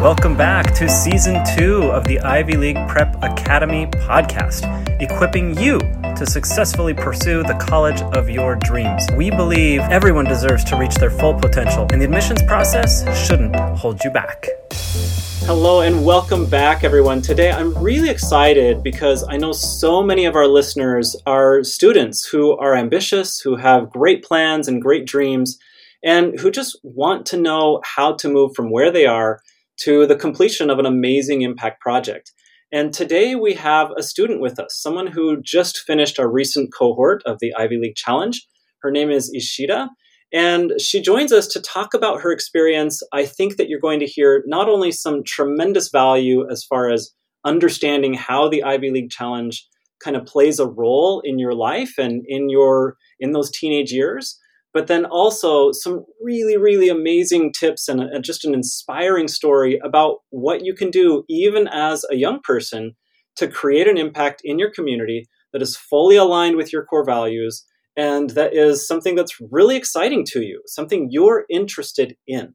Welcome back to season two of the Ivy League Prep Academy podcast, equipping you to successfully pursue the college of your dreams. We believe everyone deserves to reach their full potential, and the admissions process shouldn't hold you back. Hello and welcome back, everyone. Today I'm really excited because I know so many of our listeners are students who are ambitious, who have great plans and great dreams, and who just want to know how to move from where they are to the completion of an amazing impact project. And today we have a student with us, someone who just finished our recent cohort of the Ivy League Challenge. Her name is Ishita, and she joins us to talk about her experience. I think that you're going to hear not only some tremendous value as far as understanding how the Ivy League Challenge kind of plays a role in your life and in your in those teenage years, but then also some really, really amazing tips and, and just an inspiring story about what you can do, even as a young person, to create an impact in your community that is fully aligned with your core values and that is something that's really exciting to you, something you're interested in.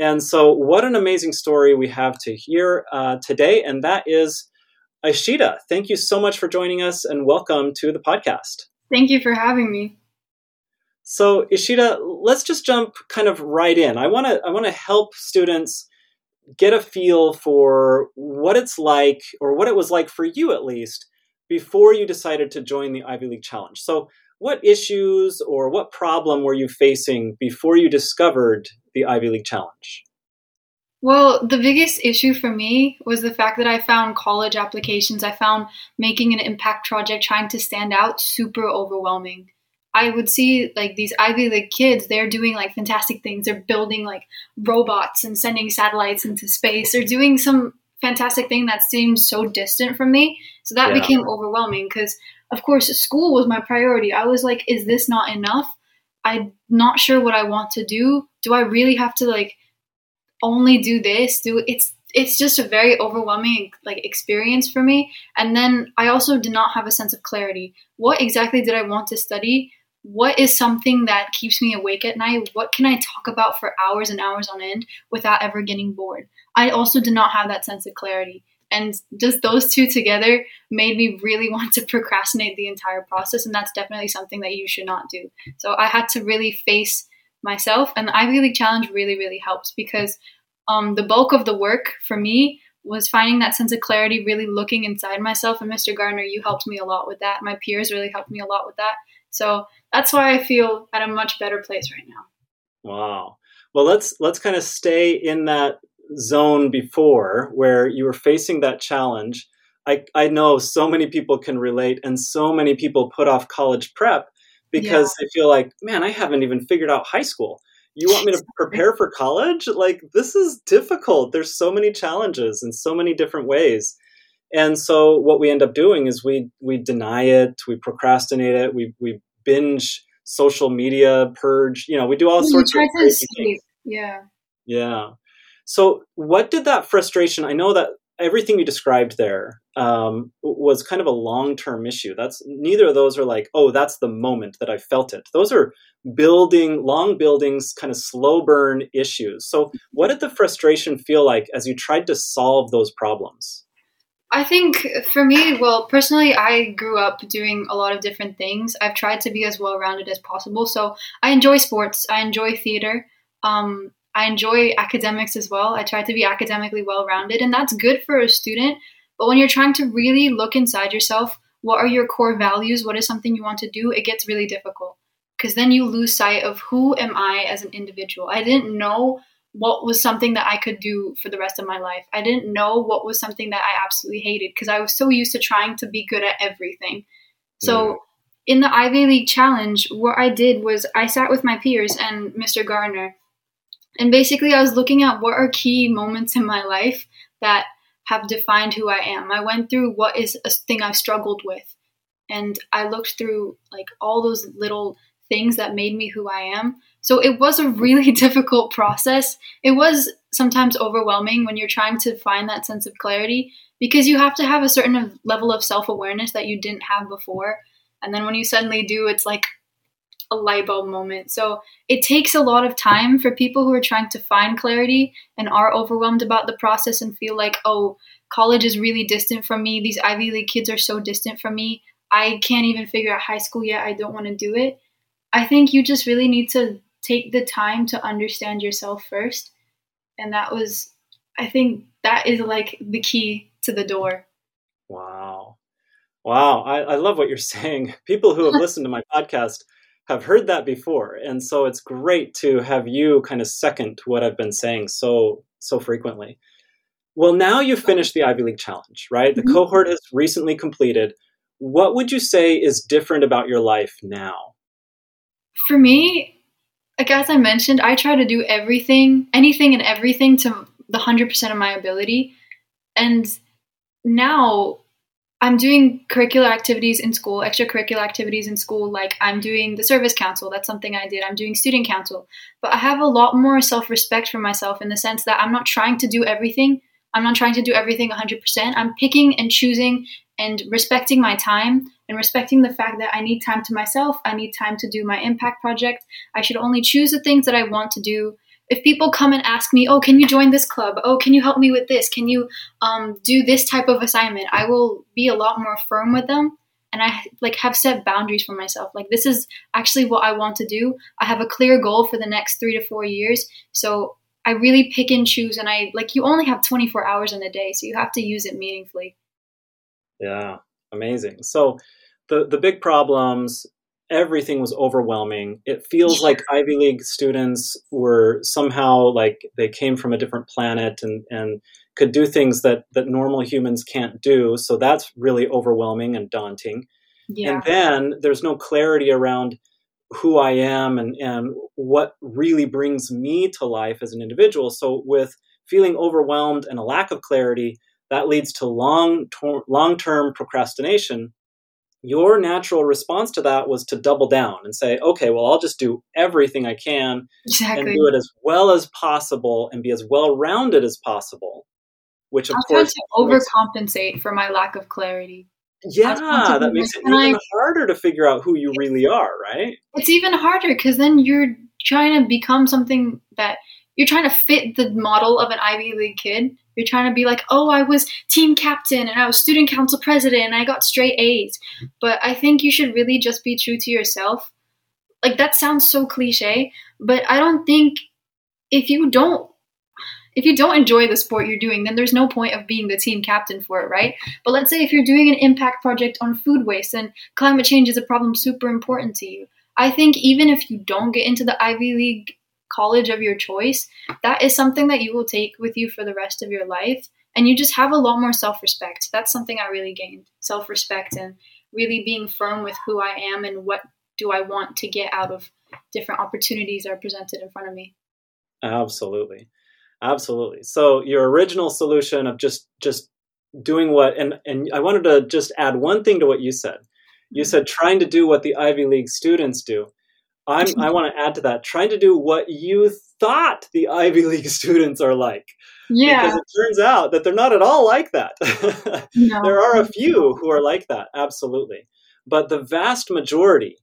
And so, what an amazing story we have to hear uh, today, and that is Aishita. Thank you so much for joining us and welcome to the podcast. Thank you for having me. So, Ishita, let's just jump kind of right in. I want to I want to help students get a feel for what it's like or what it was like for you at least before you decided to join the Ivy League Challenge. So, what issues or what problem were you facing before you discovered the Ivy League Challenge? Well, the biggest issue for me was the fact that I found college applications, I found making an impact project, trying to stand out, super overwhelming. I would see like these Ivy League kids, they're doing like fantastic things. They're building like robots and sending satellites into space. They're doing some fantastic thing that seems so distant from me. So that yeah. became overwhelming because, of course, school was my priority. I was like, is this not enough? I'm not sure what I want to do. Do I really have to like only do this? Do it's it's just a very overwhelming like experience for me. And then I also did not have a sense of clarity. What exactly did I want to study? What is something that keeps me awake at night? What can I talk about for hours and hours on end without ever getting bored? I also did not have that sense of clarity. And just those two together made me really want to procrastinate the entire process. And that's definitely something that you should not do. So I had to really face myself. And the Ivy League Challenge really, really helps because um, the bulk of the work for me was finding that sense of clarity, really looking inside myself. And Mr. Gardner, you helped me a lot with that. My peers really helped me a lot with that. So that's why I feel at a much better place right now. Wow. Well, let's let's kind of stay in that zone before where you were facing that challenge. I, I know so many people can relate and so many people put off college prep because yeah. they feel like, man, I haven't even figured out high school. You want me to prepare for college? Like this is difficult. There's so many challenges in so many different ways. And so what we end up doing is we we deny it, we procrastinate it, we we binge social media purge. You know, we do all yeah, sorts of crazy things. Yeah. Yeah. So what did that frustration? I know that everything you described there um, was kind of a long-term issue. That's neither of those are like, oh, that's the moment that I felt it. Those are building, long buildings, kind of slow burn issues. So, what did the frustration feel like as you tried to solve those problems? I think for me, well, personally, I grew up doing a lot of different things. I've tried to be as well rounded as possible. So I enjoy sports, I enjoy theater, um, I enjoy academics as well. I try to be academically well rounded, and that's good for a student. But when you're trying to really look inside yourself, what are your core values? What is something you want to do? It gets really difficult because then you lose sight of who am I as an individual. I didn't know what was something that I could do for the rest of my life. I didn't know what was something that I absolutely hated because I was so used to trying to be good at everything. So in the Ivy League challenge, what I did was I sat with my peers and Mr. Gardner. And basically I was looking at what are key moments in my life that have defined who I am. I went through what is a thing I've struggled with. And I looked through like all those little things that made me who I am. So it was a really difficult process. It was sometimes overwhelming when you're trying to find that sense of clarity because you have to have a certain level of self awareness that you didn't have before. And then when you suddenly do, it's like a light bulb moment. So it takes a lot of time for people who are trying to find clarity and are overwhelmed about the process and feel like, oh, college is really distant from me. These Ivy League kids are so distant from me. I can't even figure out high school yet. I don't want to do it. I think you just really need to take the time to understand yourself first. And that was, I think that is like the key to the door. Wow. Wow. I, I love what you're saying. People who have listened to my podcast have heard that before. And so it's great to have you kind of second what I've been saying so, so frequently. Well, now you've finished the Ivy League Challenge, right? The mm-hmm. cohort has recently completed. What would you say is different about your life now? For me, like as I mentioned, I try to do everything, anything and everything to the 100% of my ability. And now I'm doing curricular activities in school, extracurricular activities in school. Like I'm doing the service council. That's something I did. I'm doing student council. But I have a lot more self respect for myself in the sense that I'm not trying to do everything. I'm not trying to do everything 100%. I'm picking and choosing and respecting my time and respecting the fact that I need time to myself. I need time to do my impact project. I should only choose the things that I want to do if people come and ask me, oh, can you join this club? Oh, can you help me with this? Can you um, do this type of assignment? I will be a lot more firm with them. And I like have set boundaries for myself. Like this is actually what I want to do. I have a clear goal for the next three to four years. So I really pick and choose. And I like you only have 24 hours in a day, so you have to use it meaningfully. Yeah, amazing. So the the big problems everything was overwhelming. It feels like Ivy League students were somehow like they came from a different planet and, and could do things that, that normal humans can't do. So that's really overwhelming and daunting. Yeah. And then there's no clarity around who I am and, and what really brings me to life as an individual. So with feeling overwhelmed and a lack of clarity, that leads to long long term procrastination your natural response to that was to double down and say, okay, well, I'll just do everything I can exactly. and do it as well as possible and be as well rounded as possible. Which, of I'll course, to overcompensate for my lack of clarity. Yeah, that makes it even I, harder to figure out who you really are, right? It's even harder because then you're trying to become something that you're trying to fit the model of an Ivy League kid. You're trying to be like, oh, I was team captain and I was student council president and I got straight A's. But I think you should really just be true to yourself. Like that sounds so cliche, but I don't think if you don't if you don't enjoy the sport you're doing, then there's no point of being the team captain for it, right? But let's say if you're doing an impact project on food waste and climate change is a problem super important to you. I think even if you don't get into the Ivy League college of your choice, that is something that you will take with you for the rest of your life. And you just have a lot more self respect. That's something I really gained self respect and really being firm with who I am and what do I want to get out of different opportunities that are presented in front of me. Absolutely. Absolutely. So your original solution of just just doing what and and I wanted to just add one thing to what you said. You mm-hmm. said trying to do what the Ivy League students do. I'm, I want to add to that, trying to do what you thought the Ivy League students are like. Yeah. Because it turns out that they're not at all like that. no. There are a few who are like that, absolutely. But the vast majority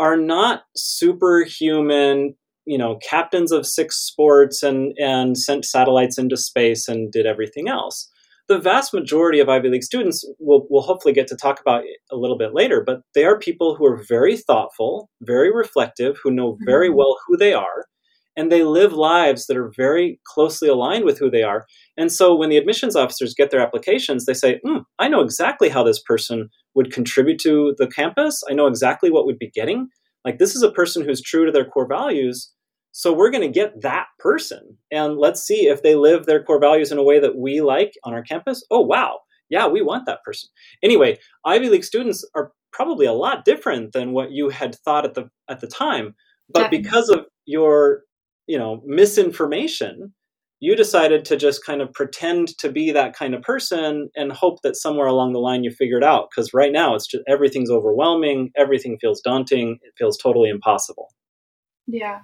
are not superhuman, you know, captains of six sports and, and sent satellites into space and did everything else the vast majority of Ivy League students will will hopefully get to talk about a little bit later, but they are people who are very thoughtful, very reflective, who know very mm-hmm. well who they are, and they live lives that are very closely aligned with who they are. And so when the admissions officers get their applications, they say, mm, I know exactly how this person would contribute to the campus. I know exactly what we'd be getting. Like this is a person who's true to their core values so we're going to get that person and let's see if they live their core values in a way that we like on our campus. Oh, wow. Yeah, we want that person. Anyway, Ivy League students are probably a lot different than what you had thought at the at the time, but Definitely. because of your, you know, misinformation, you decided to just kind of pretend to be that kind of person and hope that somewhere along the line you figure it out because right now it's just everything's overwhelming, everything feels daunting, it feels totally impossible. Yeah.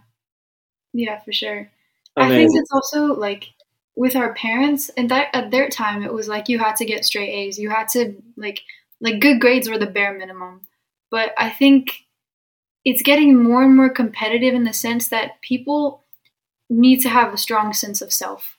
Yeah, for sure. Amazing. I think it's also like with our parents and that at their time it was like you had to get straight A's. You had to like like good grades were the bare minimum. But I think it's getting more and more competitive in the sense that people need to have a strong sense of self.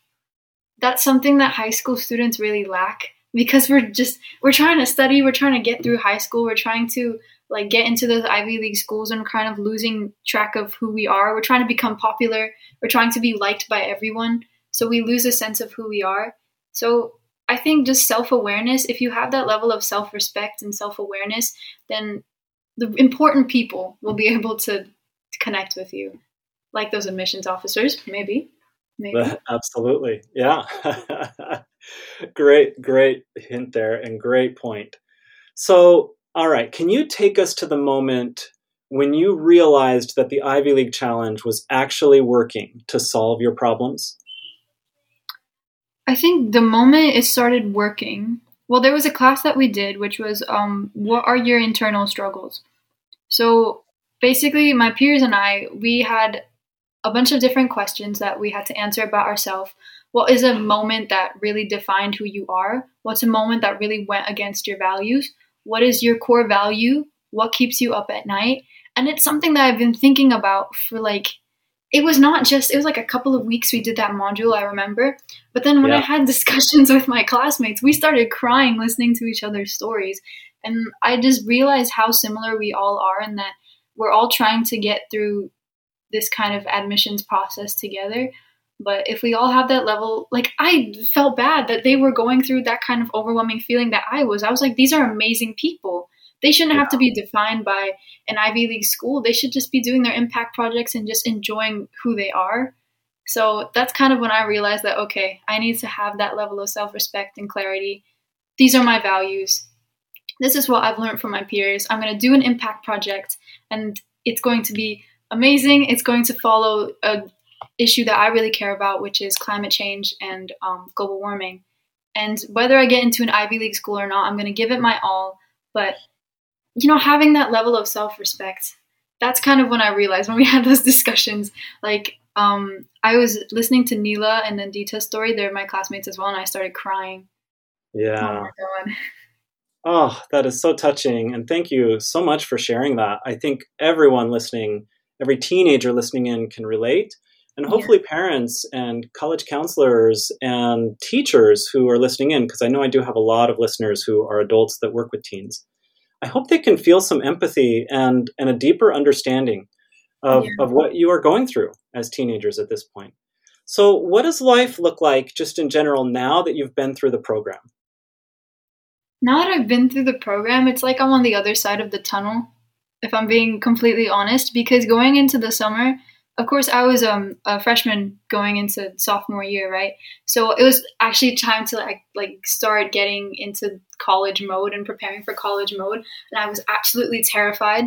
That's something that high school students really lack because we're just we're trying to study, we're trying to get through high school, we're trying to like get into those Ivy League schools and kind of losing track of who we are. We're trying to become popular, we're trying to be liked by everyone. So we lose a sense of who we are. So I think just self awareness, if you have that level of self respect and self awareness, then the important people will be able to connect with you, like those admissions officers, maybe. Maybe. Absolutely. Yeah. great, great hint there and great point. So, all right, can you take us to the moment when you realized that the Ivy League Challenge was actually working to solve your problems? I think the moment it started working, well, there was a class that we did, which was um, what are your internal struggles? So basically, my peers and I, we had a bunch of different questions that we had to answer about ourselves. What is a moment that really defined who you are? What's a moment that really went against your values? What is your core value? What keeps you up at night? And it's something that I've been thinking about for like it was not just it was like a couple of weeks we did that module i remember but then when yeah. i had discussions with my classmates we started crying listening to each other's stories and i just realized how similar we all are and that we're all trying to get through this kind of admissions process together but if we all have that level like i felt bad that they were going through that kind of overwhelming feeling that i was i was like these are amazing people they shouldn't have to be defined by an Ivy League school. They should just be doing their impact projects and just enjoying who they are. So that's kind of when I realized that, okay, I need to have that level of self respect and clarity. These are my values. This is what I've learned from my peers. I'm going to do an impact project and it's going to be amazing. It's going to follow a issue that I really care about, which is climate change and um, global warming. And whether I get into an Ivy League school or not, I'm going to give it my all. But you know, having that level of self respect, that's kind of when I realized when we had those discussions. Like, um, I was listening to Neela and Nandita's story. They're my classmates as well, and I started crying. Yeah. Oh, oh, that is so touching. And thank you so much for sharing that. I think everyone listening, every teenager listening in can relate. And hopefully, yeah. parents and college counselors and teachers who are listening in, because I know I do have a lot of listeners who are adults that work with teens I hope they can feel some empathy and, and a deeper understanding of, yeah. of what you are going through as teenagers at this point. So, what does life look like just in general now that you've been through the program? Now that I've been through the program, it's like I'm on the other side of the tunnel, if I'm being completely honest, because going into the summer, of course, I was um, a freshman going into sophomore year, right? So it was actually time to like like start getting into college mode and preparing for college mode, and I was absolutely terrified.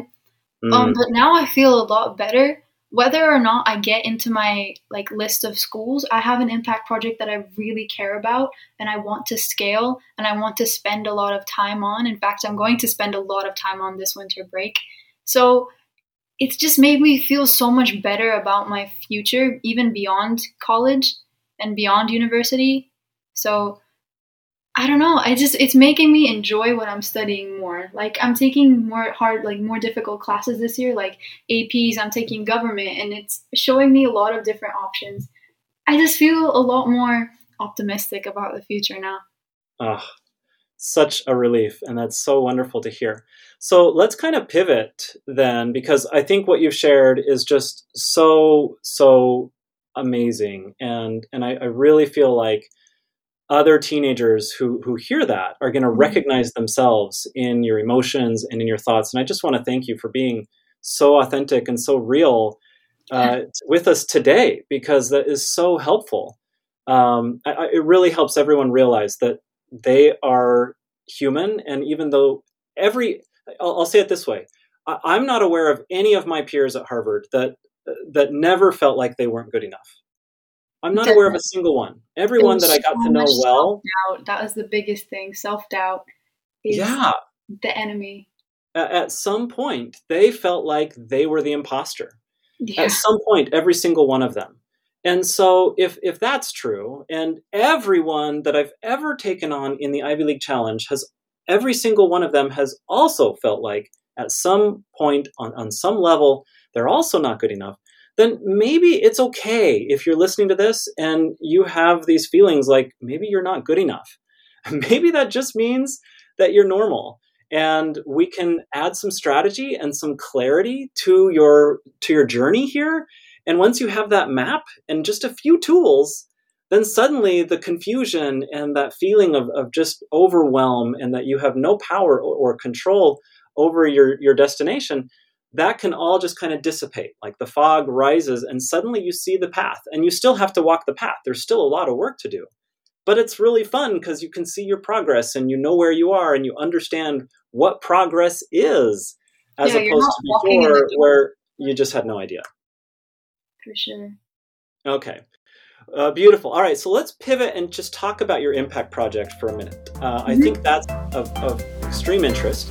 Mm. Um, but now I feel a lot better. Whether or not I get into my like list of schools, I have an impact project that I really care about and I want to scale and I want to spend a lot of time on. In fact, I'm going to spend a lot of time on this winter break. So it's just made me feel so much better about my future, even beyond college and beyond university. So I don't know. I just it's making me enjoy what I'm studying more. Like I'm taking more hard, like more difficult classes this year, like APs. I'm taking government, and it's showing me a lot of different options. I just feel a lot more optimistic about the future now. Oh, such a relief, and that's so wonderful to hear. So let's kind of pivot then, because I think what you've shared is just so, so amazing. And, and I, I really feel like other teenagers who, who hear that are going to mm-hmm. recognize themselves in your emotions and in your thoughts. And I just want to thank you for being so authentic and so real uh, with us today, because that is so helpful. Um, I, it really helps everyone realize that they are human. And even though every I'll, I'll say it this way: I, am not aware of any of my peers at Harvard that that never felt like they weren't good enough. I'm not Definitely. aware of a single one. Everyone that I got so to know well. That was the biggest thing. Self doubt. Yeah. The enemy. At some point, they felt like they were the imposter. Yeah. At some point, every single one of them. And so, if if that's true, and everyone that I've ever taken on in the Ivy League Challenge has every single one of them has also felt like at some point on, on some level they're also not good enough, then maybe it's okay if you're listening to this and you have these feelings like maybe you're not good enough. Maybe that just means that you're normal and we can add some strategy and some clarity to your to your journey here and once you have that map and just a few tools then suddenly the confusion and that feeling of, of just overwhelm and that you have no power or, control over your, your destination that can all just kind of dissipate. Like the fog rises, and suddenly you see the path, and you still have to walk the path. There's still a lot of work to do. But it's really fun because you can see your progress and you know where you are and you understand what progress is, as Yeah, opposed to walking in the before where you just had no idea. For sure. Okay. Uh, beautiful. All right, so let's pivot and just talk about your impact project for a minute. Uh, I Mhm. think that's of, of extreme interest.